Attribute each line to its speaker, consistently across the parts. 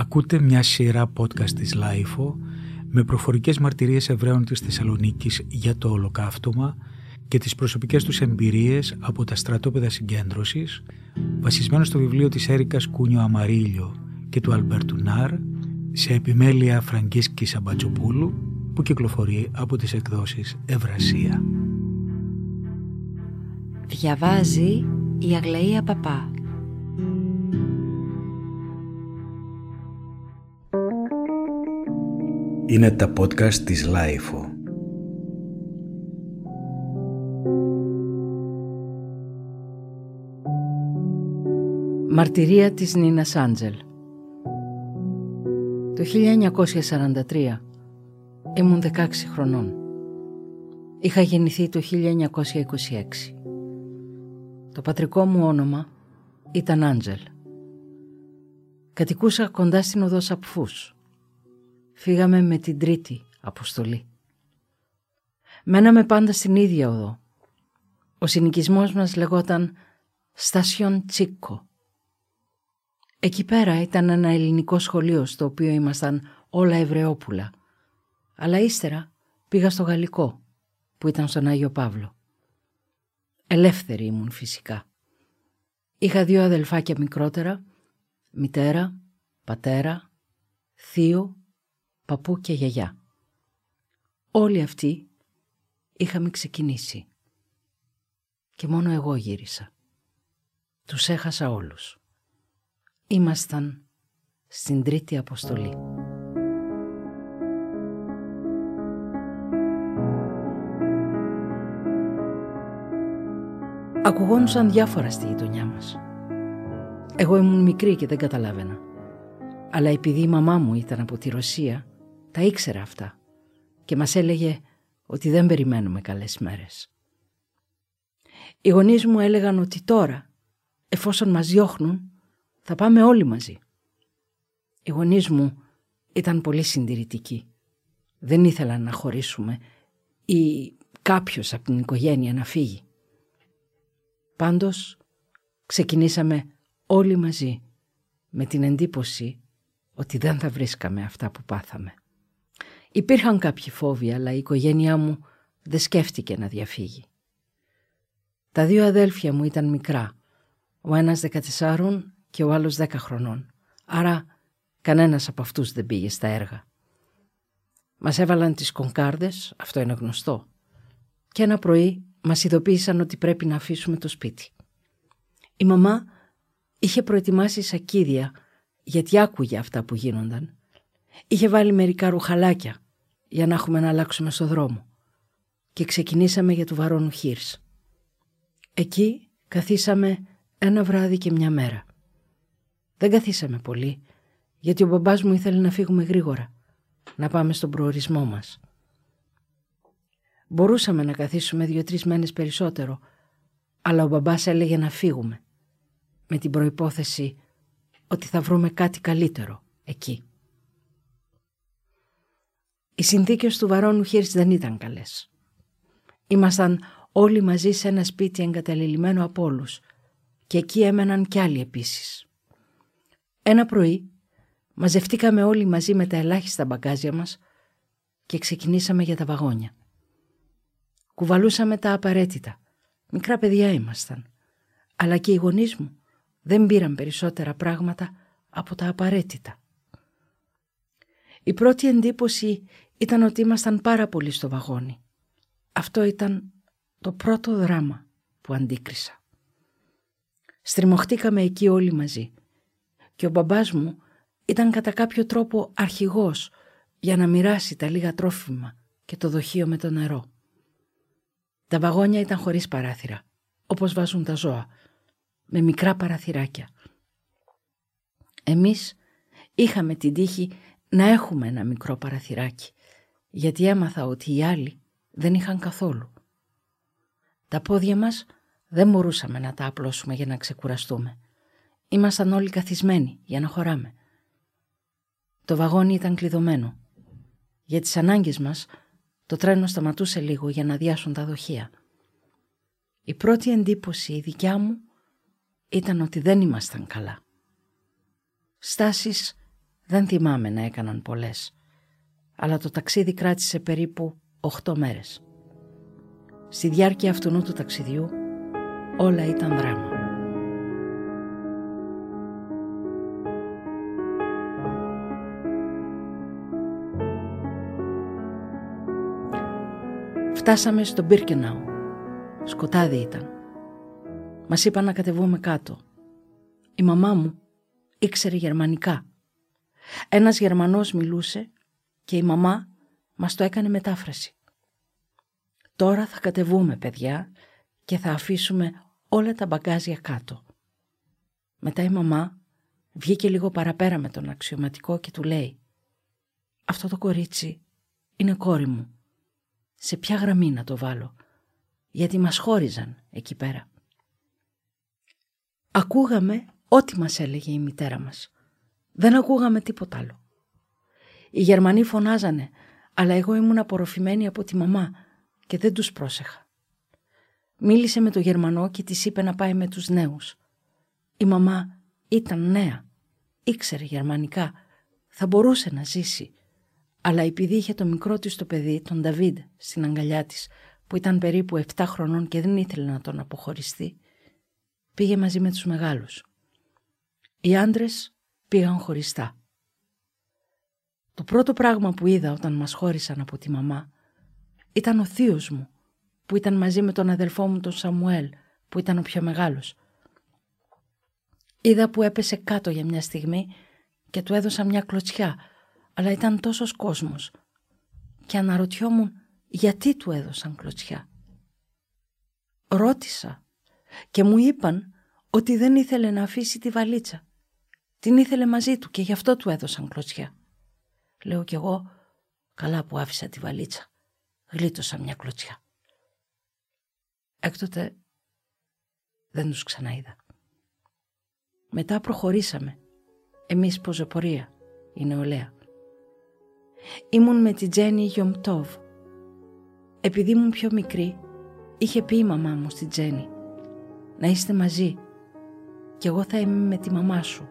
Speaker 1: Ακούτε μια σειρά podcast της LiFO με προφορικές μαρτυρίες Εβραίων της Θεσσαλονίκης για το ολοκαύτωμα και τις προσωπικές τους εμπειρίες από τα στρατόπεδα συγκέντρωσης βασισμένο στο βιβλίο της Έρικας Κούνιο Αμαρίλιο και του Αλμπέρτου Νάρ σε επιμέλεια Φραγκίσκη Αμπατσοπούλου που κυκλοφορεί από τις εκδόσεις Ευρασία.
Speaker 2: Διαβάζει η Αγλαία Παπά
Speaker 1: Είναι τα podcast της LiFO.
Speaker 2: Μαρτυρία της Νίνας Άντζελ Το 1943 ήμουν 16 χρονών. Είχα γεννηθεί το 1926. Το πατρικό μου όνομα ήταν Άντζελ. Κατοικούσα κοντά στην οδό Σαπφούς φύγαμε με την τρίτη αποστολή. Μέναμε πάντα στην ίδια οδό. Ο συνοικισμός μας λεγόταν Στασιόν Τσίκο. Εκεί πέρα ήταν ένα ελληνικό σχολείο στο οποίο ήμασταν όλα Εβραιόπουλα. Αλλά ύστερα πήγα στο Γαλλικό που ήταν στον Άγιο Παύλο. Ελεύθερη ήμουν φυσικά. Είχα δύο αδελφάκια μικρότερα, μητέρα, πατέρα, θείο παππού και γιαγιά. Όλοι αυτοί είχαμε ξεκινήσει. Και μόνο εγώ γύρισα. Τους έχασα όλους. Ήμασταν στην τρίτη αποστολή. Ακουγόντουσαν διάφορα στη γειτονιά μας. Εγώ ήμουν μικρή και δεν καταλάβαινα. Αλλά επειδή η μαμά μου ήταν από τη Ρωσία τα ήξερα αυτά και μας έλεγε ότι δεν περιμένουμε καλές μέρες. Οι γονείς μου έλεγαν ότι τώρα, εφόσον μας διώχνουν, θα πάμε όλοι μαζί. Οι γονείς μου ήταν πολύ συντηρητικοί. Δεν ήθελαν να χωρίσουμε ή κάποιος από την οικογένεια να φύγει. Πάντως, ξεκινήσαμε όλοι μαζί με την εντύπωση ότι δεν θα βρίσκαμε αυτά που πάθαμε. Υπήρχαν κάποιοι φόβοι, αλλά η οικογένειά μου δεν σκέφτηκε να διαφύγει. Τα δύο αδέλφια μου ήταν μικρά, ο ένας 14 και ο άλλος 10 χρονών, άρα κανένας από αυτούς δεν πήγε στα έργα. Μας έβαλαν τις κονκάρδες, αυτό είναι γνωστό, και ένα πρωί μας ειδοποίησαν ότι πρέπει να αφήσουμε το σπίτι. Η μαμά είχε προετοιμάσει σακίδια γιατί άκουγε αυτά που γίνονταν Είχε βάλει μερικά ρουχαλάκια για να έχουμε να αλλάξουμε στο δρόμο και ξεκινήσαμε για του Βαρόνου Χίρς. Εκεί καθίσαμε ένα βράδυ και μια μέρα. Δεν καθίσαμε πολύ γιατί ο μπαμπάς μου ήθελε να φύγουμε γρήγορα, να πάμε στον προορισμό μας. Μπορούσαμε να καθίσουμε δύο-τρεις μένες περισσότερο, αλλά ο μπαμπάς έλεγε να φύγουμε, με την προϋπόθεση ότι θα βρούμε κάτι καλύτερο εκεί. Οι συνθήκες του Βαρόνου Χίρς δεν ήταν καλές. Ήμασταν όλοι μαζί σε ένα σπίτι εγκαταλελειμμένο από όλους και εκεί έμεναν κι άλλοι επίσης. Ένα πρωί μαζευτήκαμε όλοι μαζί με τα ελάχιστα μπαγκάζια μας και ξεκινήσαμε για τα βαγόνια. Κουβαλούσαμε τα απαραίτητα. Μικρά παιδιά ήμασταν. Αλλά και οι γονείς μου δεν πήραν περισσότερα πράγματα από τα απαραίτητα. Η πρώτη εντύπωση ήταν ότι ήμασταν πάρα πολύ στο βαγόνι. Αυτό ήταν το πρώτο δράμα που αντίκρισα. Στριμωχτήκαμε εκεί όλοι μαζί και ο μπαμπάς μου ήταν κατά κάποιο τρόπο αρχηγός για να μοιράσει τα λίγα τρόφιμα και το δοχείο με το νερό. Τα βαγόνια ήταν χωρίς παράθυρα, όπως βάζουν τα ζώα, με μικρά παραθυράκια. Εμείς είχαμε την τύχη να έχουμε ένα μικρό παραθυράκι γιατί έμαθα ότι οι άλλοι δεν είχαν καθόλου. Τα πόδια μας δεν μπορούσαμε να τα απλώσουμε για να ξεκουραστούμε. Ήμασταν όλοι καθισμένοι για να χωράμε. Το βαγόνι ήταν κλειδωμένο. Για τις ανάγκες μας το τρένο σταματούσε λίγο για να διάσουν τα δοχεία. Η πρώτη εντύπωση η δικιά μου ήταν ότι δεν ήμασταν καλά. Στάσεις Δεν θυμάμαι να έκαναν πολλές, αλλά το ταξίδι κράτησε περίπου 8 μέρες. Στη διάρκεια αυτού του ταξιδιού όλα ήταν δράμα. Φτάσαμε στον Μπίρκεναου. Σκοτάδι ήταν. Μας είπαν να κατεβούμε κάτω. Η μαμά μου ήξερε γερμανικά. Ένας Γερμανός μιλούσε και η μαμά μας το έκανε μετάφραση. Τώρα θα κατεβούμε παιδιά και θα αφήσουμε όλα τα μπαγκάζια κάτω. Μετά η μαμά βγήκε λίγο παραπέρα με τον αξιωματικό και του λέει «Αυτό το κορίτσι είναι κόρη μου. Σε ποια γραμμή να το βάλω, γιατί μας χώριζαν εκεί πέρα». Ακούγαμε ό,τι μας έλεγε η μητέρα μας. Δεν ακούγαμε τίποτα άλλο. Οι Γερμανοί φωνάζανε, αλλά εγώ ήμουν απορροφημένη από τη μαμά και δεν τους πρόσεχα. Μίλησε με το Γερμανό και της είπε να πάει με τους νέους. Η μαμά ήταν νέα, ήξερε γερμανικά, θα μπορούσε να ζήσει. Αλλά επειδή είχε το μικρό της το παιδί, τον Νταβίδ, στην αγκαλιά της, που ήταν περίπου 7 χρονών και δεν ήθελε να τον αποχωριστεί, πήγε μαζί με τους μεγάλους. Οι άντρες πήγαν χωριστά. Το πρώτο πράγμα που είδα όταν μας χώρισαν από τη μαμά ήταν ο θείος μου που ήταν μαζί με τον αδελφό μου τον Σαμουέλ που ήταν ο πιο μεγάλος. Είδα που έπεσε κάτω για μια στιγμή και του έδωσα μια κλωτσιά αλλά ήταν τόσος κόσμος και αναρωτιόμουν γιατί του έδωσαν κλωτσιά. Ρώτησα και μου είπαν ότι δεν ήθελε να αφήσει τη βαλίτσα. Την ήθελε μαζί του και γι' αυτό του έδωσαν κλωτσιά. Λέω κι εγώ, καλά που άφησα τη βαλίτσα. Γλίτωσα μια κλωτσιά. Έκτοτε δεν τους ξαναείδα. Μετά προχωρήσαμε. Εμείς ποζοπορία, η νεολαία. Ήμουν με την Τζένι Γιομτόβ. Επειδή ήμουν πιο μικρή, είχε πει η μαμά μου στην Τζένι να είστε μαζί και εγώ θα είμαι με τη μαμά σου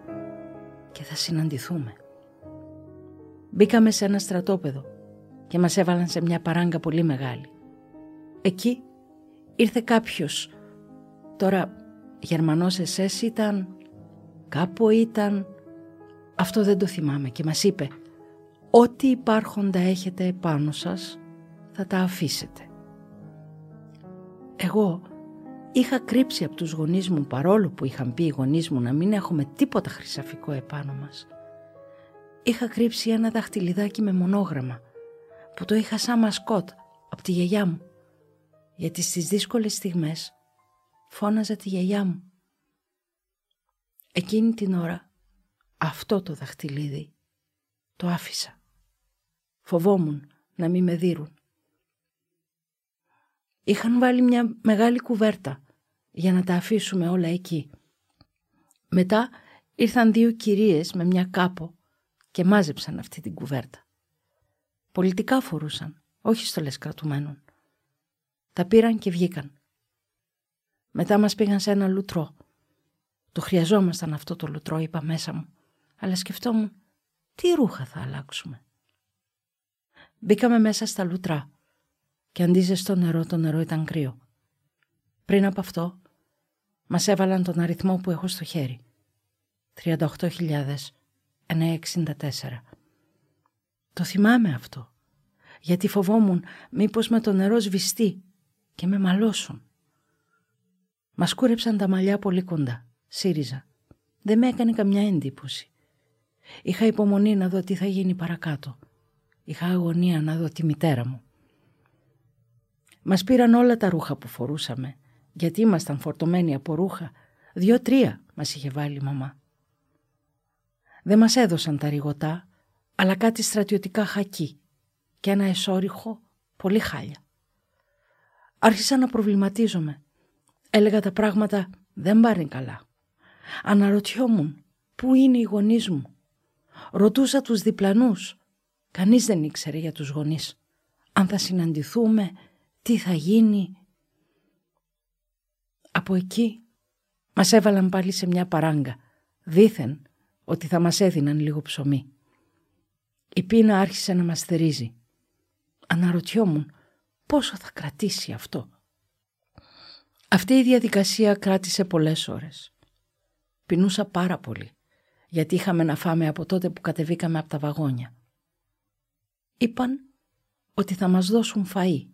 Speaker 2: και θα συναντηθούμε. Μπήκαμε σε ένα στρατόπεδο και μας έβαλαν σε μια παράγκα πολύ μεγάλη. Εκεί ήρθε κάποιος, τώρα Γερμανός εσές ήταν, κάπου ήταν, αυτό δεν το θυμάμαι και μας είπε «Ό,τι υπάρχοντα έχετε επάνω σας θα τα αφήσετε». Εγώ είχα κρύψει από τους γονείς μου παρόλο που είχαν πει οι γονείς μου να μην έχουμε τίποτα χρυσαφικό επάνω μας. Είχα κρύψει ένα δαχτυλιδάκι με μονόγραμμα που το είχα σαν μασκότ από τη γιαγιά μου γιατί στις δύσκολες στιγμές φώναζα τη γιαγιά μου. Εκείνη την ώρα αυτό το δαχτυλίδι το άφησα. Φοβόμουν να μην με δίρουν. Είχαν βάλει μια μεγάλη κουβέρτα για να τα αφήσουμε όλα εκεί. Μετά ήρθαν δύο κυρίες με μια κάπο και μάζεψαν αυτή την κουβέρτα. Πολιτικά φορούσαν, όχι στολές κρατουμένων. Τα πήραν και βγήκαν. Μετά μας πήγαν σε ένα λουτρό. Το χρειαζόμασταν αυτό το λουτρό, είπα μέσα μου. Αλλά σκεφτόμουν, τι ρούχα θα αλλάξουμε. Μπήκαμε μέσα στα λουτρά και αντίζε στο νερό, το νερό ήταν κρύο. Πριν από αυτό, μας έβαλαν τον αριθμό που έχω στο χέρι. 38.964. Το θυμάμαι αυτό, γιατί φοβόμουν μήπως με το νερό σβηστεί και με μαλώσουν. Μας κούρεψαν τα μαλλιά πολύ κοντά, σύριζα. Δεν με έκανε καμιά εντύπωση. Είχα υπομονή να δω τι θα γίνει παρακάτω. Είχα αγωνία να δω τη μητέρα μου. Μας πήραν όλα τα ρούχα που φορούσαμε γιατί ήμασταν φορτωμένοι από ρούχα. Δυο-τρία μας είχε βάλει η μαμά. Δεν μας έδωσαν τα ρηγοτά, αλλά κάτι στρατιωτικά χακί και ένα εσόριχο πολύ χάλια. Άρχισα να προβληματίζομαι. Έλεγα τα πράγματα δεν πάνε καλά. Αναρωτιόμουν πού είναι οι γονείς μου. Ρωτούσα τους διπλανούς. Κανείς δεν ήξερε για τους γονείς. Αν θα συναντηθούμε, τι θα γίνει, από εκεί μας έβαλαν πάλι σε μια παράγκα, δήθεν ότι θα μας έδιναν λίγο ψωμί. Η πείνα άρχισε να μας θερίζει. Αναρωτιόμουν πόσο θα κρατήσει αυτό. Αυτή η διαδικασία κράτησε πολλές ώρες. Πεινούσα πάρα πολύ, γιατί είχαμε να φάμε από τότε που κατεβήκαμε από τα βαγόνια. Είπαν ότι θα μας δώσουν φαΐ.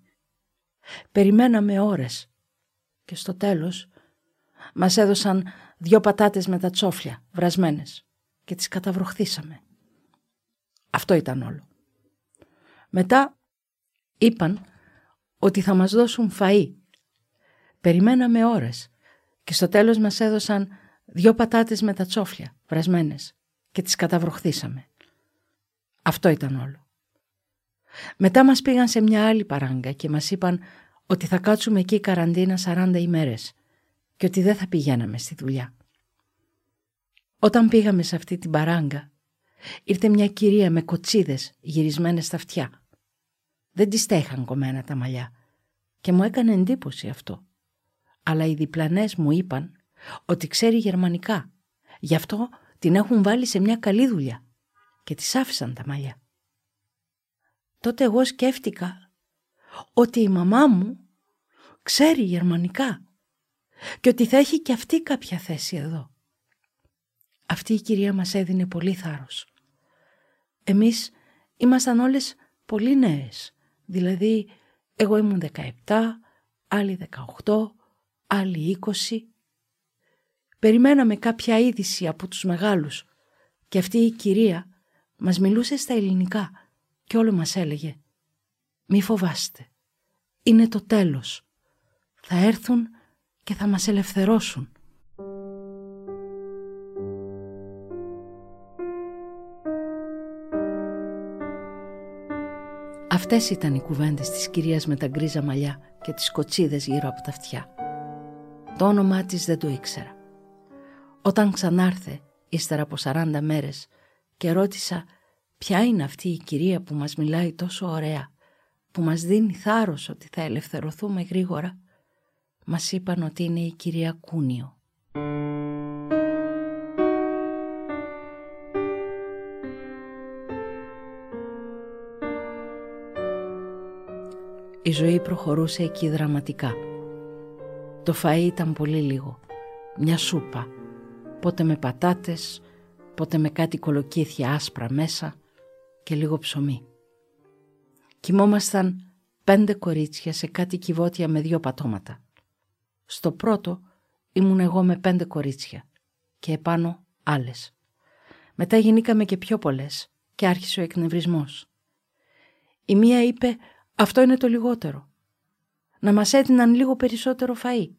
Speaker 2: Περιμέναμε ώρες και στο τέλος μας έδωσαν δυο πατάτες με τα τσόφλια βρασμένες και τις καταβροχθήσαμε. Αυτό ήταν όλο. Μετά είπαν ότι θα μας δώσουν φαΐ. Περιμέναμε ώρες και στο τέλος μας έδωσαν δυο πατάτες με τα τσόφλια βρασμένες και τις καταβροχθήσαμε. Αυτό ήταν όλο. Μετά μας πήγαν σε μια άλλη παράγκα και μας είπαν ότι θα κάτσουμε εκεί καραντίνα 40 ημέρες και ότι δεν θα πηγαίναμε στη δουλειά. Όταν πήγαμε σε αυτή την παράγκα, ήρθε μια κυρία με κοτσίδες γυρισμένες στα αυτιά. Δεν της στέχαν κομμένα τα μαλλιά και μου έκανε εντύπωση αυτό. Αλλά οι διπλανές μου είπαν ότι ξέρει γερμανικά. Γι' αυτό την έχουν βάλει σε μια καλή δουλειά και της άφησαν τα μαλλιά. Τότε εγώ σκέφτηκα ότι η μαμά μου ξέρει γερμανικά και ότι θα έχει και αυτή κάποια θέση εδώ. Αυτή η κυρία μας έδινε πολύ θάρρος. Εμείς ήμασταν όλες πολύ νέες, δηλαδή εγώ ήμουν 17, άλλοι 18, άλλοι 20. Περιμέναμε κάποια είδηση από τους μεγάλους και αυτή η κυρία μας μιλούσε στα ελληνικά και όλο μας έλεγε «Μη φοβάστε, είναι το τέλος, θα έρθουν και θα μας ελευθερώσουν». Αυτές ήταν οι κουβέντες της κυρίας με τα γκρίζα μαλλιά και τις κοτσίδες γύρω από τα αυτιά. Το όνομά της δεν το ήξερα. Όταν ξανάρθε, ύστερα από 40 μέρες, και ρώτησα ποια είναι αυτή η κυρία που μας μιλάει τόσο ωραία, που μας δίνει θάρρος ότι θα ελευθερωθούμε γρήγορα, μας είπαν ότι είναι η κυρία Κούνιο. Η ζωή προχωρούσε εκεί δραματικά. Το φαΐ ήταν πολύ λίγο. Μια σούπα. Πότε με πατάτες, πότε με κάτι κολοκύθια άσπρα μέσα και λίγο ψωμί. Κοιμόμασταν πέντε κορίτσια σε κάτι κυβότια με δύο πατώματα. Στο πρώτο ήμουν εγώ με πέντε κορίτσια και επάνω άλλες. Μετά γεννήκαμε και πιο πολλές και άρχισε ο εκνευρισμός. Η μία είπε αυτό είναι το λιγότερο. Να μας έδιναν λίγο περισσότερο φαΐ.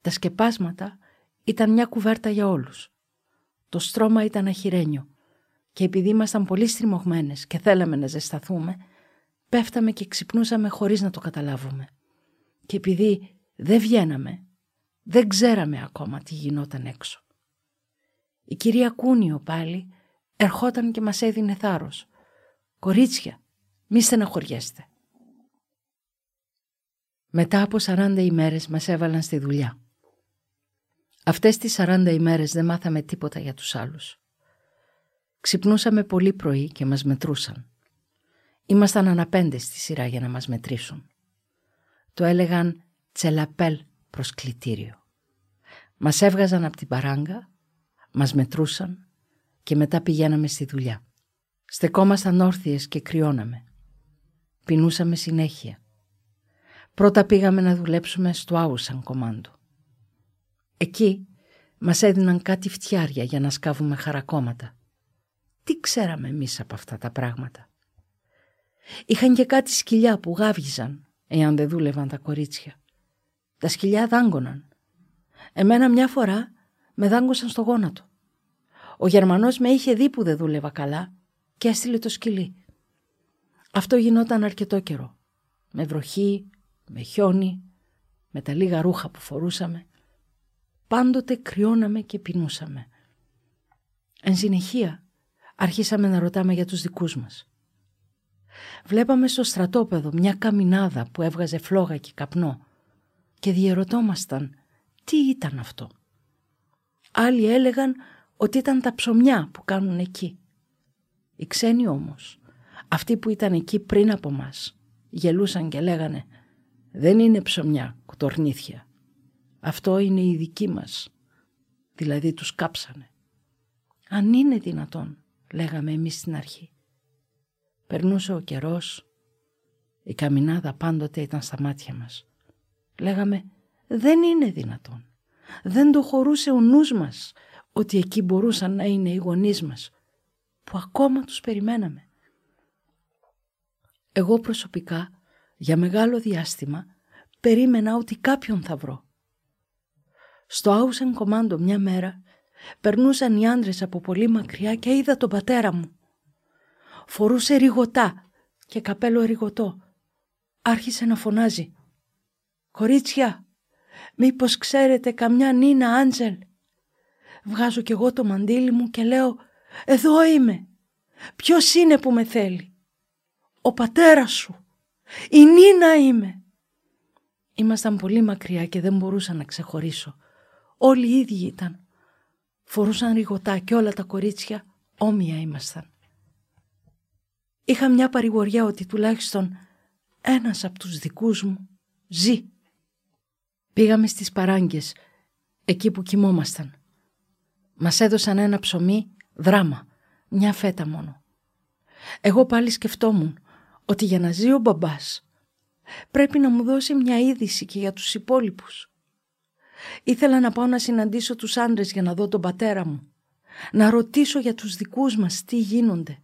Speaker 2: Τα σκεπάσματα ήταν μια κουβέρτα για όλους. Το στρώμα ήταν αχυρένιο και επειδή ήμασταν πολύ στριμωγμένες και θέλαμε να ζεσταθούμε, πέφταμε και ξυπνούσαμε χωρίς να το καταλάβουμε. Και επειδή δεν βγαίναμε, δεν ξέραμε ακόμα τι γινόταν έξω. Η κυρία Κούνιο πάλι ερχόταν και μας έδινε θάρρος. «Κορίτσια, μη στεναχωριέστε. Μετά από 40 ημέρες μας έβαλαν στη δουλειά. Αυτές τις 40 ημέρες δεν μάθαμε τίποτα για τους άλλους. Ξυπνούσαμε πολύ πρωί και μας μετρούσαν. Ήμασταν αναπέντες στη σειρά για να μας μετρήσουν. Το έλεγαν τσελαπέλ προς κλητήριο. Μας έβγαζαν από την παράγκα, μας μετρούσαν και μετά πηγαίναμε στη δουλειά. Στεκόμασταν όρθιες και κρυώναμε. Πεινούσαμε συνέχεια. Πρώτα πήγαμε να δουλέψουμε στο Άουσαν κομμάντο. Εκεί μας έδιναν κάτι φτιάρια για να σκάβουμε χαρακόμματα. Τι ξέραμε εμείς από αυτά τα πράγματα; Είχαν και κάτι σκυλιά που γάβγιζαν εάν δεν δούλευαν τα κορίτσια. Τα σκυλιά δάγκωναν. Εμένα μια φορά με δάγκωσαν στο γόνατο. Ο Γερμανός με είχε δει που δεν δούλευα καλά και έστειλε το σκυλί. Αυτό γινόταν αρκετό καιρό. Με βροχή, με χιόνι, με τα λίγα ρούχα που φορούσαμε. Πάντοτε κρυώναμε και πεινούσαμε. Εν συνεχεία αρχίσαμε να ρωτάμε για τους δικούς μας. Βλέπαμε στο στρατόπεδο μια καμινάδα που έβγαζε φλόγα και καπνό και διερωτόμασταν τι ήταν αυτό; Άλλοι έλεγαν ότι ήταν τα ψωμιά που κάνουν εκεί. Οι ξένοι όμως, αυτοί που ήταν εκεί πριν από μας, γελούσαν και λέγανε «Δεν είναι ψωμιά, κουτορνήθια. Αυτό είναι η δική μας». Δηλαδή τους κάψανε. «Αν είναι δυνατόν», λέγαμε εμείς στην αρχή. Περνούσε ο καιρός, η καμινάδα πάντοτε ήταν στα μάτια μας. Λέγαμε «Δεν είναι δυνατόν». Δεν το χωρούσε ο νους μας ότι εκεί μπορούσαν να είναι οι γονείς μας που ακόμα τους περιμέναμε. Εγώ προσωπικά για μεγάλο διάστημα περίμενα ότι κάποιον θα βρω. Στο Άουσεν Κομάντο μια μέρα περνούσαν οι άντρες από πολύ μακριά και είδα τον πατέρα μου. Φορούσε ριγωτά και καπέλο ριγωτό. Άρχισε να φωνάζει. «Κορίτσια, μήπως ξέρετε καμιά Νίνα Άντζελ» Βγάζω κι εγώ το μαντίλι μου και λέω «Εδώ είμαι. Ποιος είναι που με θέλει» «Ο πατέρας σου. Η Νίνα είμαι». Ήμασταν πολύ μακριά και δεν μπορούσα να ξεχωρίσω. Όλοι οι ίδιοι ήταν. Φορούσαν ρηγοτά και όλα τα κορίτσια όμοια ήμασταν. Είχα μια παρηγοριά ότι τουλάχιστον ένας από τους δικούς μου ζει. Πήγαμε στις παράγκες, εκεί που κοιμόμασταν. Μας έδωσαν ένα ψωμί δράμα, μια φέτα μόνο. Εγώ πάλι σκεφτόμουν ότι για να ζει ο μπαμπάς πρέπει να μου δώσει μια είδηση και για τους υπόλοιπους. Ήθελα να πάω να συναντήσω τους άντρες για να δω τον πατέρα μου. Να ρωτήσω για τους δικούς μας τι γίνονται.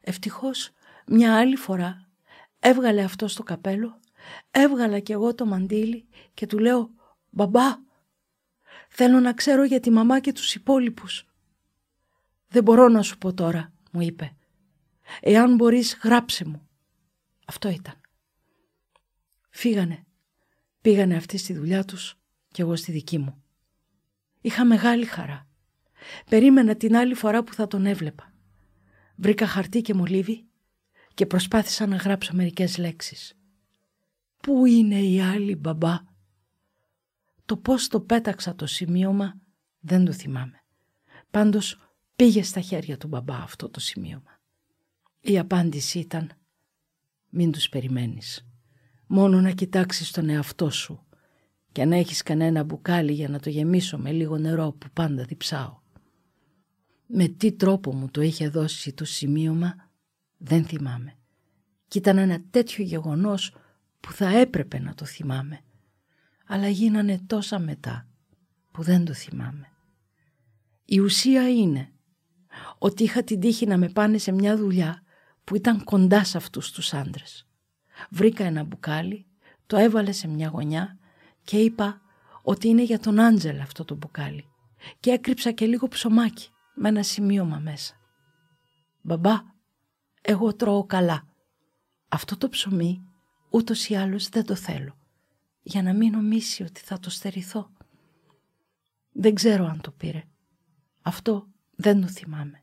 Speaker 2: Ευτυχώς μια άλλη φορά έβγαλε αυτό στο καπέλο, έβγαλα κι εγώ το μαντίλι και του λέω «Μπαμπά, Θέλω να ξέρω για τη μαμά και τους υπόλοιπους. Δεν μπορώ να σου πω τώρα, μου είπε. Εάν μπορείς γράψε μου. Αυτό ήταν. Φύγανε. Πήγανε αυτοί στη δουλειά τους και εγώ στη δική μου. Είχα μεγάλη χαρά. Περίμενα την άλλη φορά που θα τον έβλεπα. Βρήκα χαρτί και μολύβι και προσπάθησα να γράψω μερικές λέξεις. «Πού είναι η άλλη μπαμπά» Το πώς το πέταξα το σημείωμα δεν το θυμάμαι. Πάντως πήγε στα χέρια του μπαμπά αυτό το σημείωμα. Η απάντηση ήταν «Μην τους περιμένεις. Μόνο να κοιτάξεις τον εαυτό σου και να έχεις κανένα μπουκάλι για να το γεμίσω με λίγο νερό που πάντα διψάω». Με τι τρόπο μου το είχε δώσει το σημείωμα δεν θυμάμαι. Κι ήταν ένα τέτοιο γεγονός που θα έπρεπε να το θυμάμαι αλλά γίνανε τόσα μετά που δεν το θυμάμαι. Η ουσία είναι ότι είχα την τύχη να με πάνε σε μια δουλειά που ήταν κοντά σε αυτούς τους άντρες. Βρήκα ένα μπουκάλι, το έβαλε σε μια γωνιά και είπα ότι είναι για τον Άντζελ αυτό το μπουκάλι και έκρυψα και λίγο ψωμάκι με ένα σημείωμα μέσα. «Μπαμπά, εγώ τρώω καλά. Αυτό το ψωμί ούτως ή άλλως δεν το θέλω για να μην νομίσει ότι θα το στερηθώ. Δεν ξέρω αν το πήρε. Αυτό δεν το θυμάμαι.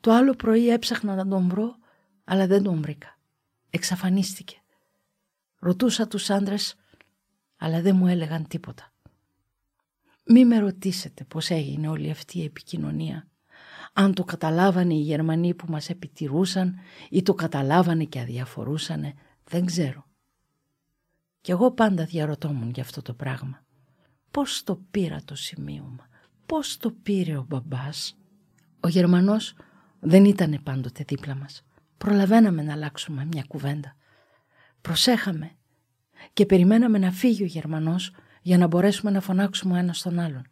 Speaker 2: Το άλλο πρωί έψαχνα να τον βρω, αλλά δεν τον βρήκα. Εξαφανίστηκε. Ρωτούσα τους άντρες, αλλά δεν μου έλεγαν τίποτα. Μη με ρωτήσετε πώς έγινε όλη αυτή η επικοινωνία. Αν το καταλάβανε οι Γερμανοί που μας επιτηρούσαν ή το καταλάβανε και αδιαφορούσανε, δεν ξέρω. Κι εγώ πάντα διαρωτόμουν για αυτό το πράγμα. Πώς το πήρα το σημείωμα, πώς το πήρε ο μπαμπάς; Ο Γερμανός δεν ήταν πάντοτε δίπλα μας. Προλαβαίναμε να αλλάξουμε μια κουβέντα. Προσέχαμε και περιμέναμε να φύγει ο Γερμανός για να μπορέσουμε να φωνάξουμε ένας στον άλλον.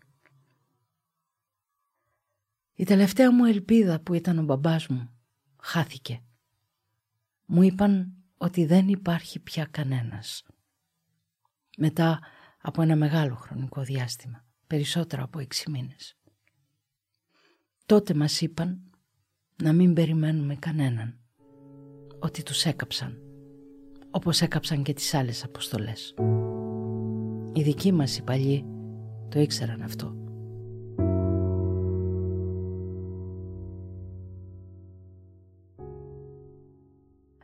Speaker 2: Η τελευταία μου ελπίδα που ήταν ο μπαμπάς μου χάθηκε. Μου είπαν ότι δεν υπάρχει πια κανένας μετά από ένα μεγάλο χρονικό διάστημα, περισσότερο από έξι μήνες. Τότε μας είπαν να μην περιμένουμε κανέναν, ότι τους έκαψαν, όπως έκαψαν και τις άλλες αποστολές. Οι δικοί μας οι παλιοί το ήξεραν αυτό.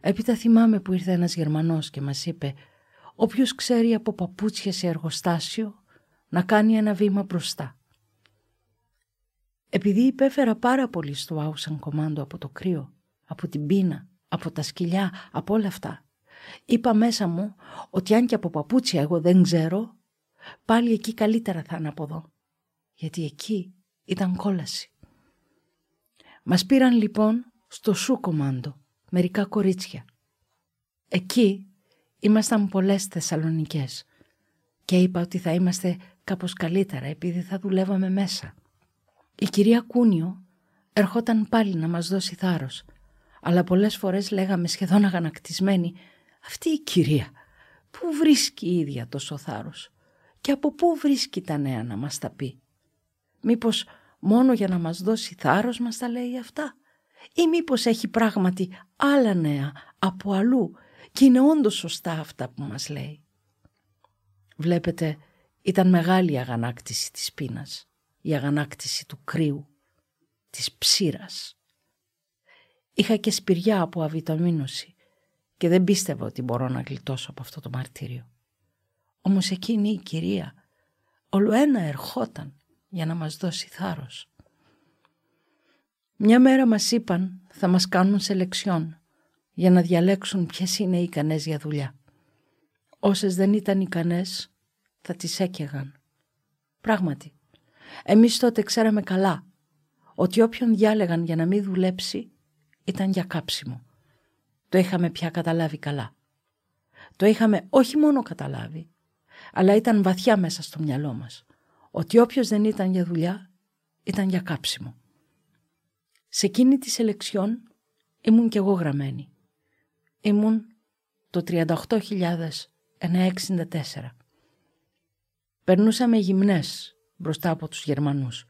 Speaker 2: Έπειτα θυμάμαι που ήρθε ένας Γερμανός και μας είπε Όποιος ξέρει από παπούτσια σε εργοστάσιο να κάνει ένα βήμα μπροστά. Επειδή υπέφερα πάρα πολύ στο άουσαν κομμάντο από το κρύο, από την πείνα, από τα σκυλιά, από όλα αυτά. Είπα μέσα μου ότι αν και από παπούτσια εγώ δεν ξέρω, πάλι εκεί καλύτερα θα είναι από εδώ. Γιατί εκεί ήταν κόλαση. Μας πήραν λοιπόν στο σου κομμάντο μερικά κορίτσια. Εκεί ήμασταν πολλές Θεσσαλονικές και είπα ότι θα είμαστε κάπως καλύτερα επειδή θα δουλεύαμε μέσα. Η κυρία Κούνιο ερχόταν πάλι να μας δώσει θάρρος αλλά πολλές φορές λέγαμε σχεδόν αγανακτισμένοι «Αυτή η κυρία, πού βρίσκει η ίδια τόσο θάρρος και από πού βρίσκει τα νέα να μας τα πει; Μήπως μόνο για να μας δώσει θάρρος μας τα λέει αυτά; Ή μήπως έχει πράγματι άλλα νέα από αλλού και είναι όντως σωστά αυτά που μας λέει; Βλέπετε, ήταν μεγάλη η αγανάκτηση της πείνας, η αγανάκτηση του κρύου, της ψήρας. Είχα και σπηριά από αβιταμίνωση και δεν πίστευα ότι μπορώ να γλιτώσω από αυτό το μαρτύριο. Όμως εκείνη η κυρία όλο ένα ερχόταν για να μας δώσει θάρρος. Μια μέρα μας είπαν θα μας κάνουν σελεξιόν για να διαλέξουν ποιες είναι ικανές για δουλειά. Όσες δεν ήταν ικανές θα τις έκαιγαν. Πράγματι, εμείς τότε ξέραμε καλά ότι όποιον διάλεγαν για να μην δουλέψει ήταν για κάψιμο. Το είχαμε πια καταλάβει καλά. Το είχαμε όχι μόνο καταλάβει, αλλά ήταν βαθιά μέσα στο μυαλό μας, ότι όποιος δεν ήταν για δουλειά ήταν για κάψιμο. Σε εκείνη τη σελεξιόν ήμουν κι εγώ γραμμένη. Ήμουν το 38.964. Περνούσαμε γυμνές μπροστά από τους Γερμανούς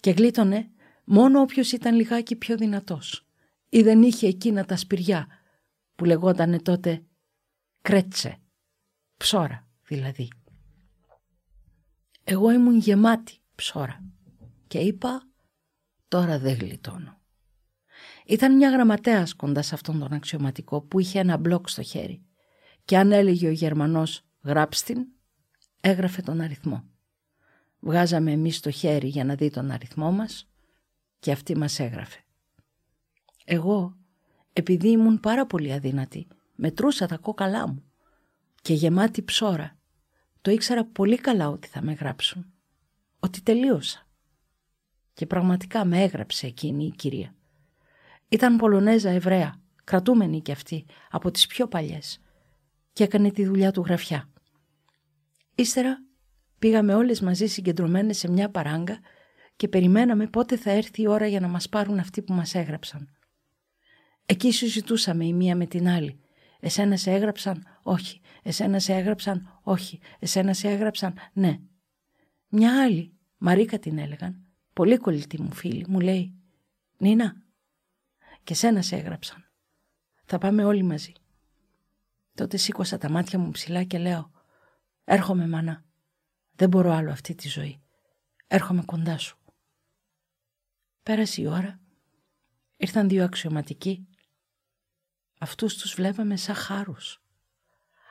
Speaker 2: και γλίτωνε μόνο όποιος ήταν λιγάκι πιο δυνατός ή δεν είχε εκείνα τα σπηριά που λεγότανε τότε κρέτσε, ψώρα δηλαδή. Εγώ ήμουν γεμάτη ψώρα και είπα τώρα δεν γλιτώνω. Ήταν μια γραμματέας κοντά σε αυτόν τον αξιωματικό που είχε ένα μπλοκ στο χέρι και αν έλεγε ο Γερμανός «γράψτην» έγραφε τον αριθμό. Βγάζαμε εμείς το χέρι για να δει τον αριθμό μας και αυτή μας έγραφε. Εγώ, επειδή ήμουν πάρα πολύ αδύνατη, μετρούσα τα κόκαλά μου και γεμάτη ψώρα. Το ήξερα πολύ καλά ότι θα με γράψουν. Ότι τελείωσα. Και πραγματικά με έγραψε εκείνη η κυρία. Ήταν Πολωνέζα Εβραία, κρατούμενη κι αυτή, από τις πιο παλιές και έκανε τη δουλειά του γραφιά. Ύστερα πήγαμε όλες μαζί συγκεντρωμένες σε μια παράγκα και περιμέναμε πότε θα έρθει η ώρα για να μας πάρουν αυτοί που μας έγραψαν. Εκεί συζητούσαμε η μία με την άλλη. Εσένα σε έγραψαν, όχι. Εσένα σε έγραψαν, όχι. Εσένα σε έγραψαν, ναι. Μια άλλη, Μαρίκα την έλεγαν, πολύ κολλητή μου φίλη, μου λέει «Νίνα, και σένα σε έγραψαν. Θα πάμε όλοι μαζί». Τότε σήκωσα τα μάτια μου ψηλά και λέω «Έρχομαι μάνα, δεν μπορώ άλλο αυτή τη ζωή. Έρχομαι κοντά σου». Πέρασε η ώρα, ήρθαν δύο αξιωματικοί Αυτούς τους βλέπαμε σαν χάρους.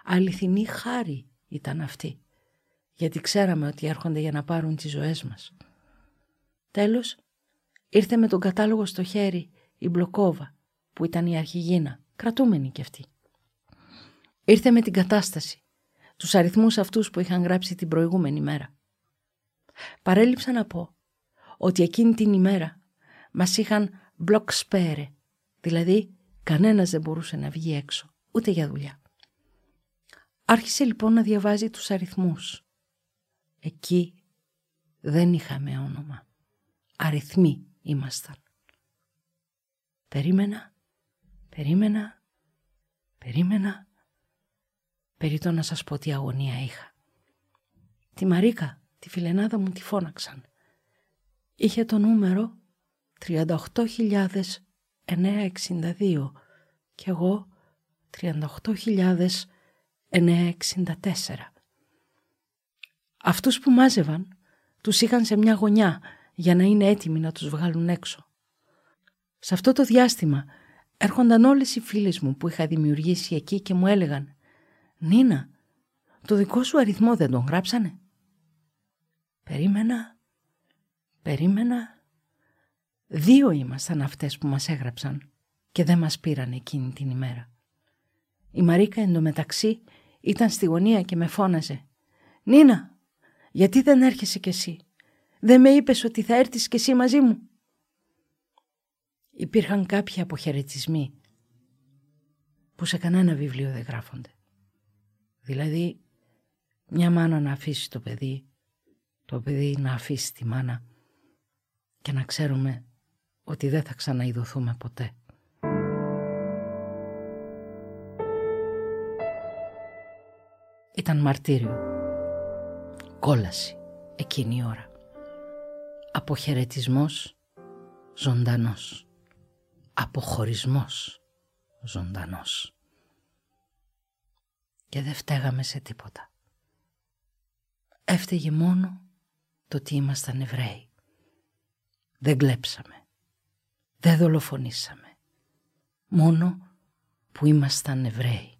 Speaker 2: Αληθινή χάρη ήταν αυτή, γιατί ξέραμε ότι έρχονται για να πάρουν τις ζωές μας. Τέλος, ήρθε με τον κατάλογο στο χέρι η Μπλοκόβα, που ήταν η αρχηγίνα, κρατούμενη κι αυτή. Ήρθε με την κατάσταση, τους αριθμούς αυτούς που είχαν γράψει την προηγούμενη μέρα. Παρέλειψα να πω ότι εκείνη την ημέρα μας είχαν μπλοκ σπέρε, δηλαδή Κανένας δεν μπορούσε να βγει έξω, ούτε για δουλειά. Άρχισε λοιπόν να διαβάζει τους αριθμούς. Εκεί δεν είχαμε όνομα. Αριθμοί ήμασταν. Περίμενα, περίμενα, περίμενα. Περίτω να σας πω τι αγωνία είχα. Τη Μαρίκα, τη φιλενάδα μου τη φώναξαν. Είχε το νούμερο 38.000 962 και εγώ 38.964. Αυτούς που μάζευαν τους είχαν σε μια γωνιά για να είναι έτοιμοι να τους βγάλουν έξω. Σε αυτό το διάστημα έρχονταν όλες οι φίλες μου που είχα δημιουργήσει εκεί και μου έλεγαν «Νίνα, το δικό σου αριθμό δεν τον γράψανε» Περίμενα, περίμενα, Δύο ήμασταν αυτές που μας έγραψαν και δεν μας πήραν εκείνη την ημέρα. Η Μαρίκα εντωμεταξύ ήταν στη γωνία και με φώναζε. «Νίνα, γιατί δεν έρχεσαι κι εσύ; Δεν με είπες ότι θα έρθεις κι εσύ μαζί μου». Υπήρχαν κάποιοι αποχαιρετισμοί που σε κανένα βιβλίο δεν γράφονται. Δηλαδή, μια μάνα να αφήσει το παιδί, το παιδί να αφήσει τη μάνα και να ξέρουμε ότι δεν θα ξαναειδωθούμε ποτέ. Ήταν μαρτύριο. Κόλαση εκείνη η ώρα. Αποχαιρετισμός ζωντανός. Αποχωρισμός ζωντανός. Και δεν φταίγαμε σε τίποτα. Έφταιγε μόνο το ότι ήμασταν Εβραίοι. Δεν κλέψαμε. Δεν δολοφονήσαμε. Μόνο που ήμασταν Εβραίοι.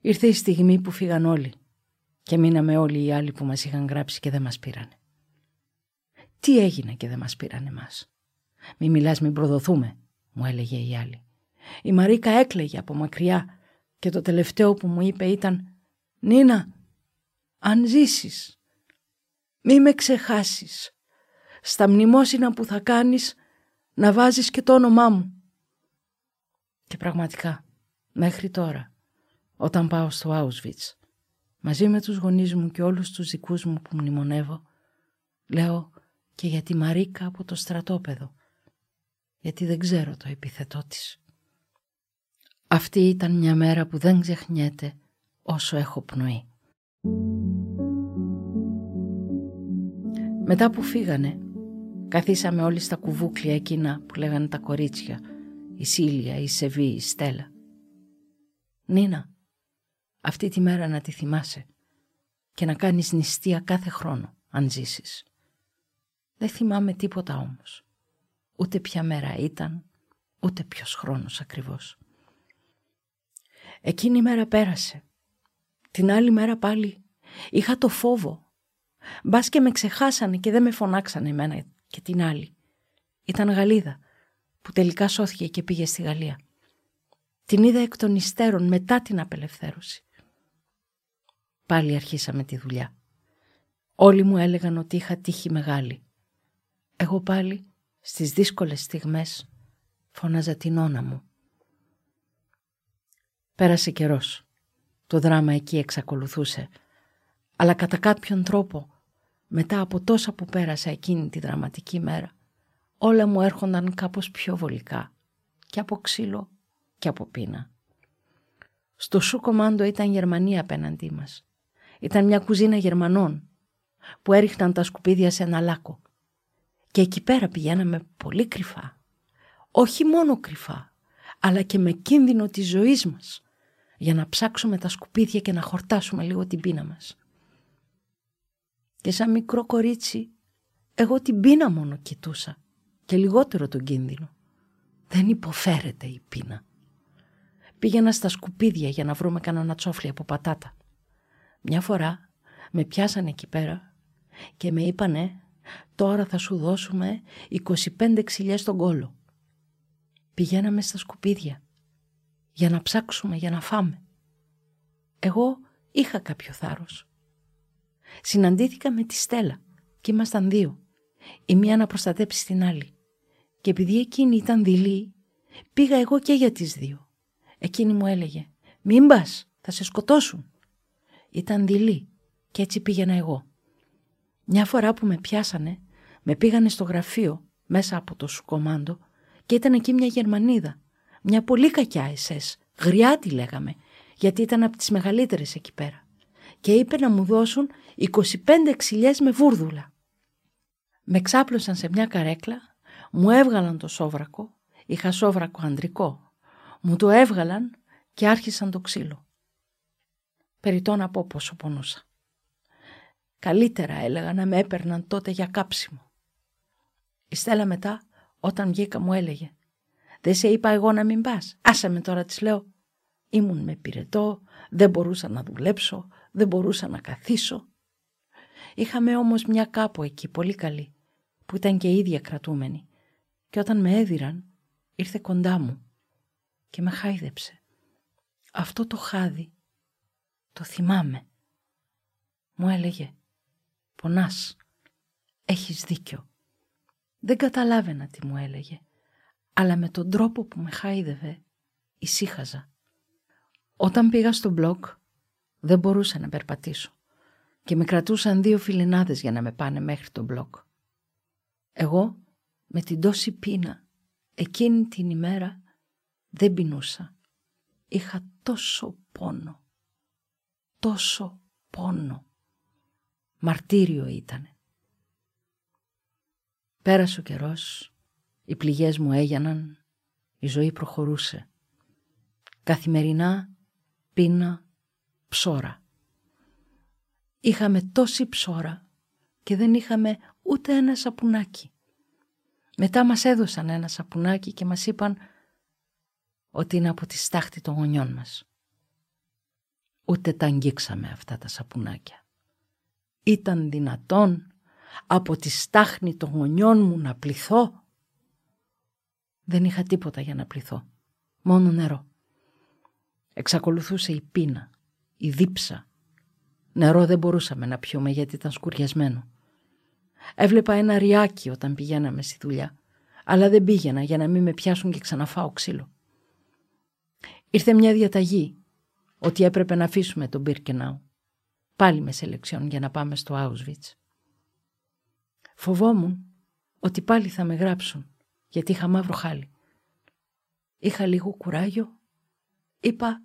Speaker 2: Ήρθε η στιγμή που φύγαν όλοι και μείναμε όλοι οι άλλοι που μας είχαν γράψει και δεν μας πήρανε. Τι έγινε και δεν μας πήρανε μας; Μη μιλάς μην προδοθούμε, μου έλεγε η άλλη. Η Μαρίκα έκλαιγε από μακριά και το τελευταίο που μου είπε ήταν «Νίνα, αν ζήσεις, μη με ξεχάσεις. Στα μνημόσυνα που θα κάνεις να βάζεις και το όνομά μου». Και πραγματικά, μέχρι τώρα, όταν πάω στο Auschwitz, μαζί με τους γονείς μου και όλους τους δικούς μου που μνημονεύω, λέω και για τη Μαρίκα από το στρατόπεδο, γιατί δεν ξέρω το επιθετό της. Αυτή ήταν μια μέρα που δεν ξεχνιέται όσο έχω πνοή. Μετά που φύγανε, καθίσαμε όλοι στα κουβούκλια εκείνα που λέγανε τα κορίτσια, η Σίλια, η Σεβή, η Στέλλα. Νίνα, αυτή τη μέρα να τη θυμάσαι και να κάνεις νηστεία κάθε χρόνο, αν ζήσεις. Δεν θυμάμαι τίποτα όμως. Ούτε ποια μέρα ήταν, ούτε ποιος χρόνος ακριβώς. Εκείνη η μέρα πέρασε. Την άλλη μέρα πάλι είχα το φόβο. Μπας και με ξεχάσανε και δεν με φωνάξανε εμένα και την άλλη. Ήταν Γαλλίδα που τελικά σώθηκε και πήγε στη Γαλλία. Την είδα εκ των υστέρων μετά την απελευθέρωση. Πάλι αρχίσαμε τη δουλειά. Όλοι μου έλεγαν ότι είχα τύχη μεγάλη. Εγώ πάλι στις δύσκολες στιγμές φώναζα την όνα μου. Πέρασε καιρός. Το δράμα εκεί εξακολουθούσε. Αλλά κατά κάποιον τρόπο, μετά από τόσα που πέρασα εκείνη τη δραματική μέρα, όλα μου έρχονταν κάπως πιο βολικά. Και από ξύλο και από πείνα. Στο σου κομάντο ήταν Γερμανία απέναντί μας. Ήταν μια κουζίνα Γερμανών που έριχναν τα σκουπίδια σε ένα λάκκο. Και εκεί πέρα πηγαίναμε πολύ κρυφά. Όχι μόνο κρυφά, αλλά και με κίνδυνο της ζωής μας για να ψάξουμε τα σκουπίδια και να χορτάσουμε λίγο την πείνα μας. Και σαν μικρό κορίτσι, εγώ την πείνα μόνο κοιτούσα και λιγότερο τον κίνδυνο. Δεν υποφέρεται η πείνα. Πήγαινα στα σκουπίδια για να βρούμε κανένα τσόφλι από πατάτα. Μια φορά με πιάσανε εκεί πέρα και με είπανε τώρα θα σου δώσουμε 25 ξυλιές στον κόλο. Πηγαίναμε στα σκουπίδια για να ψάξουμε, για να φάμε. Εγώ είχα κάποιο θάρρος. Συναντήθηκα με τη Στέλλα και ήμασταν δύο. Η μία να προστατέψει την άλλη. Και επειδή εκείνη ήταν δειλή, πήγα εγώ και για τις δύο. Εκείνη μου έλεγε «Μην πας, θα σε σκοτώσουν». Ήταν δειλή και έτσι πήγαινα εγώ. Μια φορά που με πιάσανε, με πήγανε στο γραφείο μέσα από το σουκομάντο και ήταν εκεί μια Γερμανίδα μια πολύ κακιά εσές, γριάτη λέγαμε, γιατί ήταν από τις μεγαλύτερες εκεί πέρα. Και είπε να μου δώσουν 25 ξυλιές με βούρδουλα. Με ξάπλωσαν σε μια καρέκλα, μου έβγαλαν το σόβρακο, είχα σόβρακο αντρικό, μου το έβγαλαν και άρχισαν το ξύλο. Περιτώ να πω πόσο πονούσα. Καλύτερα έλεγα να με έπαιρναν τότε για κάψιμο. Η Στέλλα μετά όταν βγήκα μου έλεγε δεν σε είπα εγώ να μην πας. Άσε με τώρα της λέω. Ήμουν με πυρετό, δεν μπορούσα να δουλέψω, δεν μπορούσα να καθίσω. Είχαμε όμως μια κάπου εκεί πολύ καλή που ήταν και ίδια κρατούμενη και όταν με έδιραν ήρθε κοντά μου και με χάιδεψε. Αυτό το χάδι το θυμάμαι. Μου έλεγε «Πονάς, έχεις δίκιο». Δεν καταλάβαινα τι μου έλεγε, αλλά με τον τρόπο που με χάιδευε ησύχαζα. Όταν πήγα στο μπλοκ δεν μπορούσα να περπατήσω και με κρατούσαν δύο φιλενάδες για να με πάνε μέχρι τον μπλοκ. Εγώ με την τόση πείνα εκείνη την ημέρα δεν πεινούσα. Είχα τόσο πόνο. Τόσο πόνο. Μαρτύριο ήτανε. Πέρασε ο καιρός, οι πληγές μου έγιναν, η ζωή προχωρούσε. Καθημερινά πείνα ψώρα. Είχαμε τόση ψώρα και δεν είχαμε ούτε ένα σαπουνάκι. Μετά μας έδωσαν ένα σαπουνάκι και μας είπαν ότι είναι από τη στάχτη των γονιών μας. Ούτε τα αγγίξαμε αυτά τα σαπουνάκια. Ήταν δυνατόν από τη στάχνη των γονιών μου να πληθώ; Δεν είχα τίποτα για να πληθώ. Μόνο νερό. Εξακολουθούσε η πείνα, η δίψα. Νερό δεν μπορούσαμε να πιούμε γιατί ήταν σκουριασμένο. Έβλεπα ένα ριάκι όταν πηγαίναμε στη δουλειά, αλλά δεν πήγαινα για να μην με πιάσουν και ξαναφάω ξύλο. Ήρθε μια διαταγή ότι έπρεπε να αφήσουμε τον Μπίρκενάου. Πάλι με σελεξιόν για να πάμε στο Auschwitz. Φοβόμουν ότι πάλι θα με γράψουν γιατί είχα μαύρο χάλι. Είχα λίγο κουράγιο. Είπα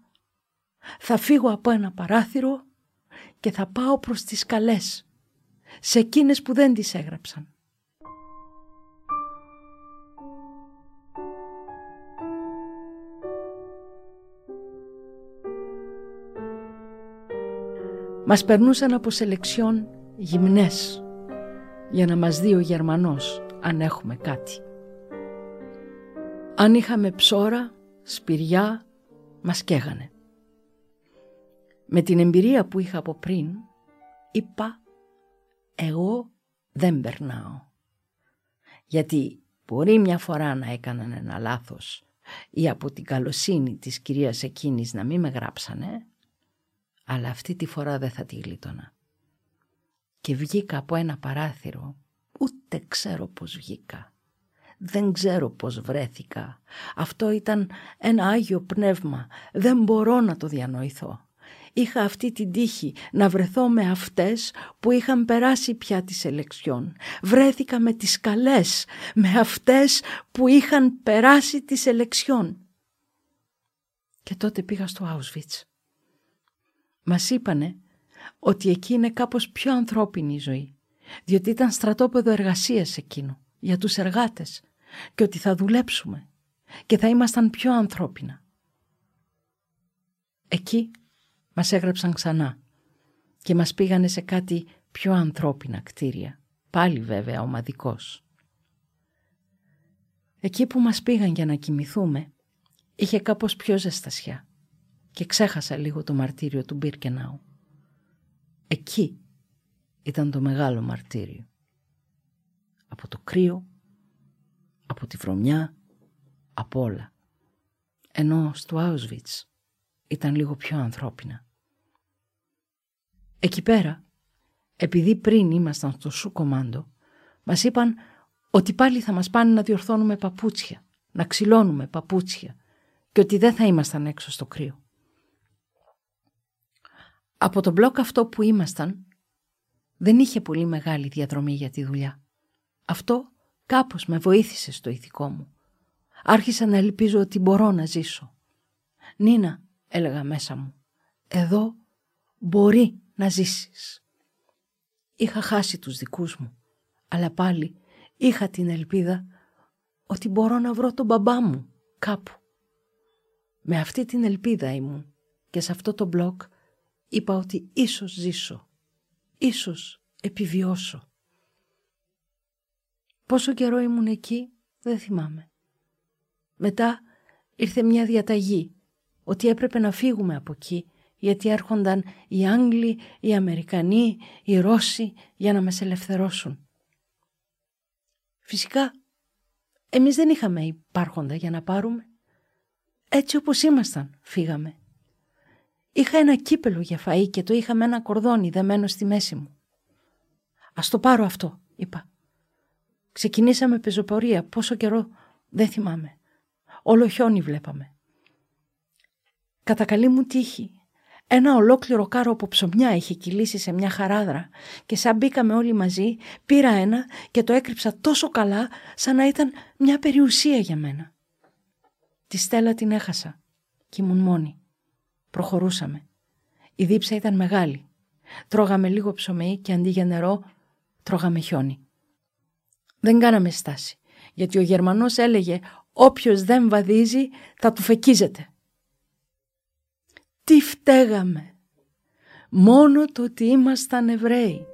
Speaker 2: θα φύγω από ένα παράθυρο και θα πάω προς τις καλές, σε εκείνες που δεν τις έγραψαν. Μας περνούσαν από σελεξιόν γυμνές για να μας δει ο Γερμανός αν έχουμε κάτι. Αν είχαμε ψώρα, σπηριά, μας καίγανε. Με την εμπειρία που είχα από πριν, είπα εγώ δεν περνάω. Γιατί μπορεί μια φορά να έκαναν ένα λάθος ή από την καλοσύνη της κυρίας εκείνης να μην με γράψανε, αλλά αυτή τη φορά δεν θα τη γλίτωνα. Και βγήκα από ένα παράθυρο, ούτε ξέρω πώς βγήκα. Δεν ξέρω πώς βρέθηκα. Αυτό ήταν ένα Άγιο Πνεύμα. Δεν μπορώ να το διανοηθώ είχα αυτή την τύχη να βρεθώ με αυτές που είχαν περάσει πια τις ελεξιών. Βρέθηκα με τις καλές, με αυτές που είχαν περάσει τις ελεξιών. Και τότε πήγα στο Auschwitz. Μας είπανε ότι εκεί είναι κάπως πιο ανθρώπινη η ζωή, διότι ήταν στρατόπεδο εργασίας εκείνο, για τους εργάτες, και ότι θα δουλέψουμε και θα ήμασταν πιο ανθρώπινα. Εκεί μας έγραψαν ξανά και μας πήγανε σε κάτι πιο ανθρώπινα κτίρια, πάλι βέβαια ομαδικός. Εκεί που μας πήγαν για να κοιμηθούμε, είχε κάπως πιο ζεστασιά και ξέχασα λίγο το μαρτύριο του Μπίρκενάου. Εκεί ήταν το μεγάλο μαρτύριο. Από το κρύο, από τη βρωμιά, από όλα. Ενώ στο Auschwitz ήταν λίγο πιο ανθρώπινα. Εκεί πέρα, επειδή πριν ήμασταν στο σου κομάντο, μας είπαν ότι πάλι θα μας πάνε να διορθώνουμε παπούτσια, να ξυλώνουμε παπούτσια και ότι δεν θα ήμασταν έξω στο κρύο. Από το μπλοκ αυτό που ήμασταν, δεν είχε πολύ μεγάλη διαδρομή για τη δουλειά. Αυτό κάπως με βοήθησε στο ηθικό μου. Άρχισα να ελπίζω ότι μπορώ να ζήσω. «Νίνα», έλεγα μέσα μου, «εδώ μπορεί να ζήσεις. Είχα χάσει τους δικούς μου, αλλά πάλι είχα την ελπίδα ότι μπορώ να βρω τον μπαμπά μου κάπου. Με αυτή την ελπίδα ήμουν και σε αυτό το μπλοκ είπα ότι ίσως ζήσω, ίσως επιβιώσω. Πόσο καιρό ήμουν εκεί δεν θυμάμαι. Μετά ήρθε μια διαταγή ότι έπρεπε να φύγουμε από εκεί γιατί έρχονταν οι Άγγλοι, οι Αμερικανοί, οι Ρώσοι για να μας ελευθερώσουν. Φυσικά, εμείς δεν είχαμε υπάρχοντα για να πάρουμε. Έτσι όπως ήμασταν φύγαμε. Είχα ένα κύπελο για φαΐ και το είχα με ένα κορδόνι δεμένο στη μέση μου. «Ας το πάρω αυτό», είπα. Ξεκινήσαμε πεζοπορία, πόσο καιρό δεν θυμάμαι. Όλο χιόνι βλέπαμε. Κατά καλή μου τύχη, ένα ολόκληρο κάρο από ψωμιά είχε κυλήσει σε μια χαράδρα και σαν μπήκαμε όλοι μαζί πήρα ένα και το έκρυψα τόσο καλά σαν να ήταν μια περιουσία για μένα. Τη στέλα την έχασα και ήμουν μόνη. Προχωρούσαμε. Η δίψα ήταν μεγάλη. Τρώγαμε λίγο ψωμί και αντί για νερό τρώγαμε χιόνι. Δεν κάναμε στάση, γιατί ο Γερμανός έλεγε «Όποιος δεν βαδίζει θα του φεκίζεται». Τι φταίγαμε. Μόνο το ότι ήμασταν Εβραίοι.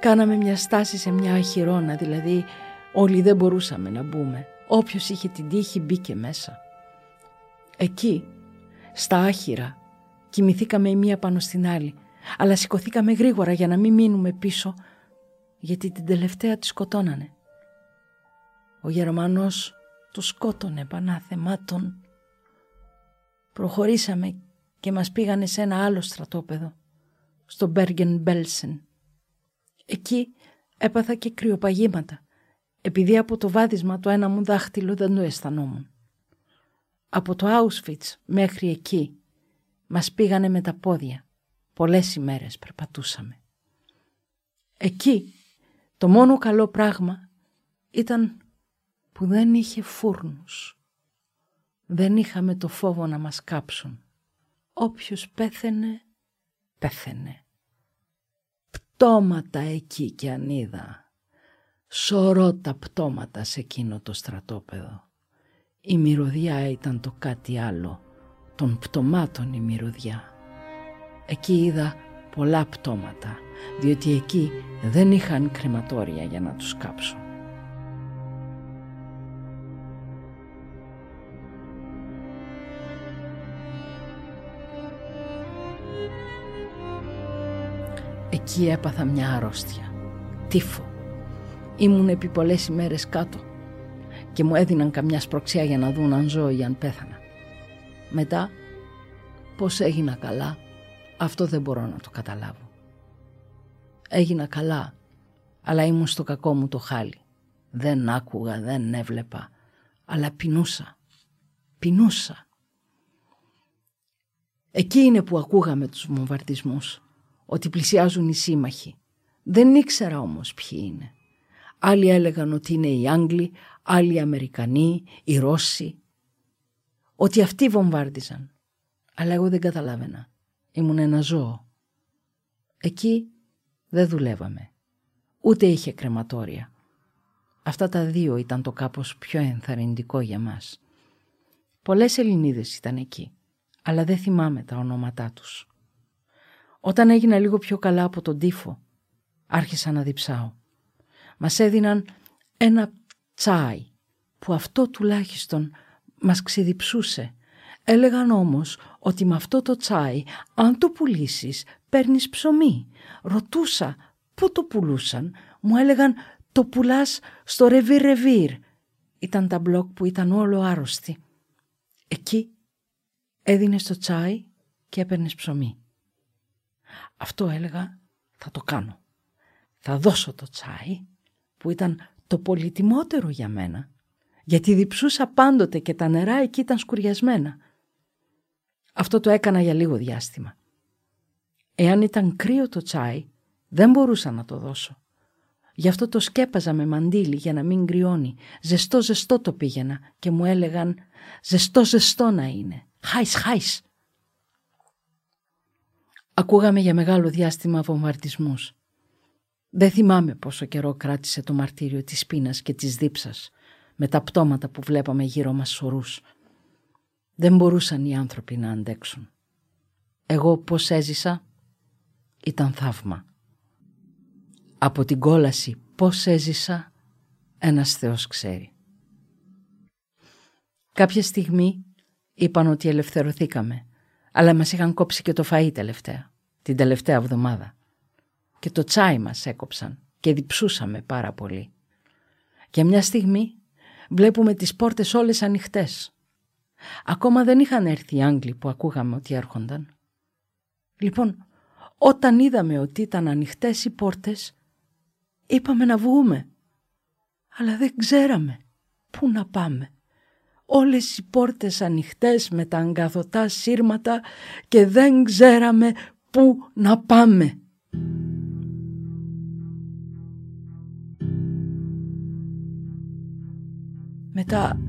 Speaker 2: Κάναμε μια στάση σε μια αχυρώνα, δηλαδή όλοι δεν μπορούσαμε να μπούμε. Όποιος είχε την τύχη μπήκε μέσα. Εκεί, στα άχυρα, κοιμηθήκαμε η μία πάνω στην άλλη, αλλά σηκωθήκαμε γρήγορα για να μην μείνουμε πίσω, γιατί την τελευταία τη σκοτώνανε. Ο Γερμανός το σκότωνε πανάθεμάτων. Προχωρήσαμε και μας πήγανε σε ένα άλλο στρατόπεδο, στο Μπέργεν Μπέλσεν. Εκεί έπαθα και κρυοπαγήματα, επειδή από το βάδισμα το ένα μου δάχτυλο δεν το αισθανόμουν. Από το Auschwitz μέχρι εκεί μας πήγανε με τα πόδια. Πολλές ημέρες περπατούσαμε. Εκεί το μόνο καλό πράγμα ήταν που δεν είχε φούρνους. Δεν είχαμε το φόβο να μας κάψουν. Όποιος πέθαινε, πέθαινε πτώματα εκεί κι αν είδα. Σωρό τα πτώματα σε εκείνο το στρατόπεδο. Η μυρωδιά ήταν το κάτι άλλο, των πτωμάτων η μυρωδιά. Εκεί είδα πολλά πτώματα, διότι εκεί δεν είχαν κρεματόρια για να τους κάψουν. Εκεί έπαθα μια αρρώστια. Τύφο. Ήμουν επί πολλές ημέρες κάτω και μου έδιναν καμιά σπροξιά για να δουν αν ζω ή αν πέθανα. Μετά, πώς έγινα καλά, αυτό δεν μπορώ να το καταλάβω. Έγινα καλά, αλλά ήμουν στο κακό μου το χάλι. Δεν άκουγα, δεν έβλεπα, αλλά πεινούσα. Πεινούσα. Εκεί είναι που ακούγαμε τους βομβαρδισμούς ότι πλησιάζουν οι σύμμαχοι. Δεν ήξερα όμως ποιοι είναι. Άλλοι έλεγαν ότι είναι οι Άγγλοι, άλλοι οι Αμερικανοί, οι Ρώσοι. Ότι αυτοί βομβάρδιζαν. Αλλά εγώ δεν καταλάβαινα. Ήμουν ένα ζώο. Εκεί δεν δουλεύαμε. Ούτε είχε κρεματόρια. Αυτά τα δύο ήταν το κάπως πιο ενθαρρυντικό για μας. Πολλές Ελληνίδες ήταν εκεί, αλλά δεν θυμάμαι τα ονόματά τους. Όταν έγινα λίγο πιο καλά από τον τύφο, άρχισα να διψάω. Μας έδιναν ένα τσάι που αυτό τουλάχιστον μας ξεδιψούσε. Έλεγαν όμως ότι με αυτό το τσάι αν το πουλήσεις παίρνεις ψωμί. Ρωτούσα πού το πουλούσαν. Μου έλεγαν το πουλάς στο ρεβίρ ρεβίρ. Ήταν τα μπλοκ που ήταν όλο άρρωστοι. Εκεί έδινες το τσάι και έπαιρνες ψωμί. Αυτό έλεγα θα το κάνω. Θα δώσω το τσάι που ήταν το πολυτιμότερο για μένα γιατί διψούσα πάντοτε και τα νερά εκεί ήταν σκουριασμένα. Αυτό το έκανα για λίγο διάστημα. Εάν ήταν κρύο το τσάι δεν μπορούσα να το δώσω. Γι' αυτό το σκέπαζα με μαντίλι για να μην κρυώνει. Ζεστό ζεστό το πήγαινα και μου έλεγαν ζεστό ζεστό να είναι. Χάις χάις. Ακούγαμε για μεγάλο διάστημα βομβαρδισμούς. Δεν θυμάμαι πόσο καιρό κράτησε το μαρτύριο της πείνας και της δίψας με τα πτώματα που βλέπαμε γύρω μας σωρούς. Δεν μπορούσαν οι άνθρωποι να αντέξουν. Εγώ πώς έζησα; Ήταν θαύμα. Από την κόλαση πώς έζησα; Ένας Θεός ξέρει. Κάποια στιγμή είπαν ότι ελευθερωθήκαμε, αλλά μας είχαν κόψει και το φαΐ τελευταία, την τελευταία εβδομάδα. Και το τσάι μας έκοψαν και διψούσαμε πάρα πολύ. Και μια στιγμή βλέπουμε τις πόρτες όλες ανοιχτές. Ακόμα δεν είχαν έρθει οι Άγγλοι που ακούγαμε ότι έρχονταν. Λοιπόν, όταν είδαμε ότι ήταν ανοιχτές οι πόρτες, είπαμε να βγούμε. Αλλά δεν ξέραμε πού να πάμε. Όλες οι πόρτες ανοιχτές με τα αγκαθωτά σύρματα και δεν ξέραμε πού να πάμε. Μετά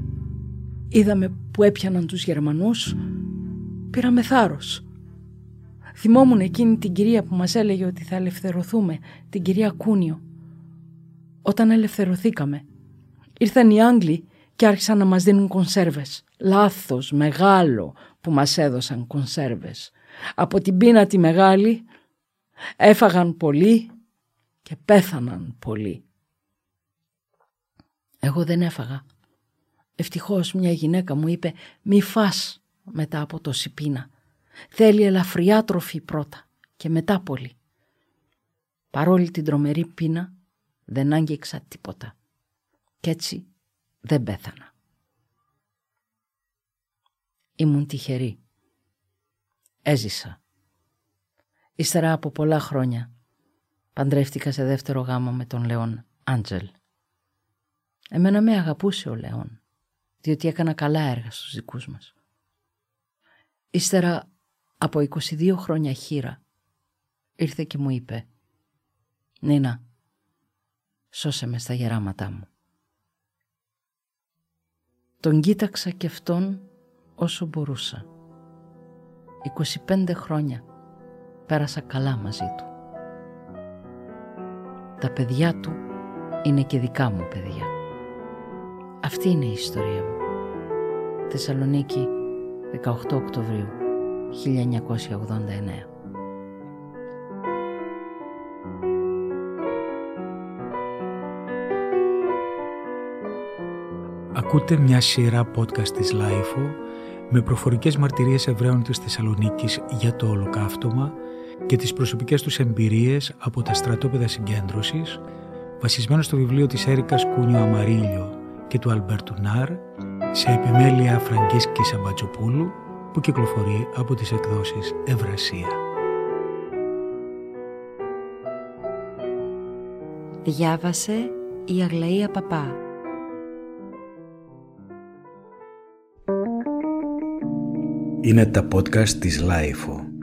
Speaker 2: είδαμε που έπιαναν τους Γερμανούς, πήραμε θάρρος. Θυμόμουν εκείνη την κυρία που μας έλεγε ότι θα ελευθερωθούμε, την κυρία Κούνιο. Όταν ελευθερωθήκαμε, ήρθαν οι Άγγλοι και άρχισαν να μας δίνουν κονσέρβες. Λάθος, μεγάλο που μας έδωσαν κονσέρβες. Από την πείνα τη μεγάλη έφαγαν πολύ και πέθαναν πολύ. Εγώ δεν έφαγα. Ευτυχώς μια γυναίκα μου είπε «Μη φας μετά από τόση πείνα. Θέλει ελαφριά τροφή πρώτα και μετά πολύ». Παρόλη την τρομερή πείνα δεν άγγιξα τίποτα. Κι έτσι δεν πέθανα. Ήμουν τυχερή. Έζησα. Ύστερα από πολλά χρόνια παντρεύτηκα σε δεύτερο γάμο με τον Λεόν Άντζελ. Εμένα με αγαπούσε ο Λεόν διότι έκανα καλά έργα στους δικούς μας. Ύστερα από 22 χρόνια χείρα ήρθε και μου είπε «Νίνα, σώσε μες στα γεράματά μου». Τον κοίταξα και αυτόν όσο μπορούσα. 25 χρόνια πέρασα καλά μαζί του. Τα παιδιά του είναι και δικά μου παιδιά. Αυτή είναι η ιστορία μου. Θεσσαλονίκη, 18 Οκτωβρίου 1989.
Speaker 1: Ακούτε μια σειρά podcast της LiFO με προφορικές μαρτυρίες Εβραίων της Θεσσαλονίκης για το ολοκαύτωμα και τις προσωπικές τους εμπειρίες από τα στρατόπεδα συγκέντρωσης βασισμένο στο βιβλίο της Έρικας Κούνιο Αμαρίλιο και του Αλμπέρτου Νάρ σε επιμέλεια Φραγκίσκη Σαμπατσοπούλου που κυκλοφορεί από τις εκδόσεις Ευρασία.
Speaker 2: Διάβασε η Αγλαία Παπά.
Speaker 1: Είναι τα podcast της Λάιφο.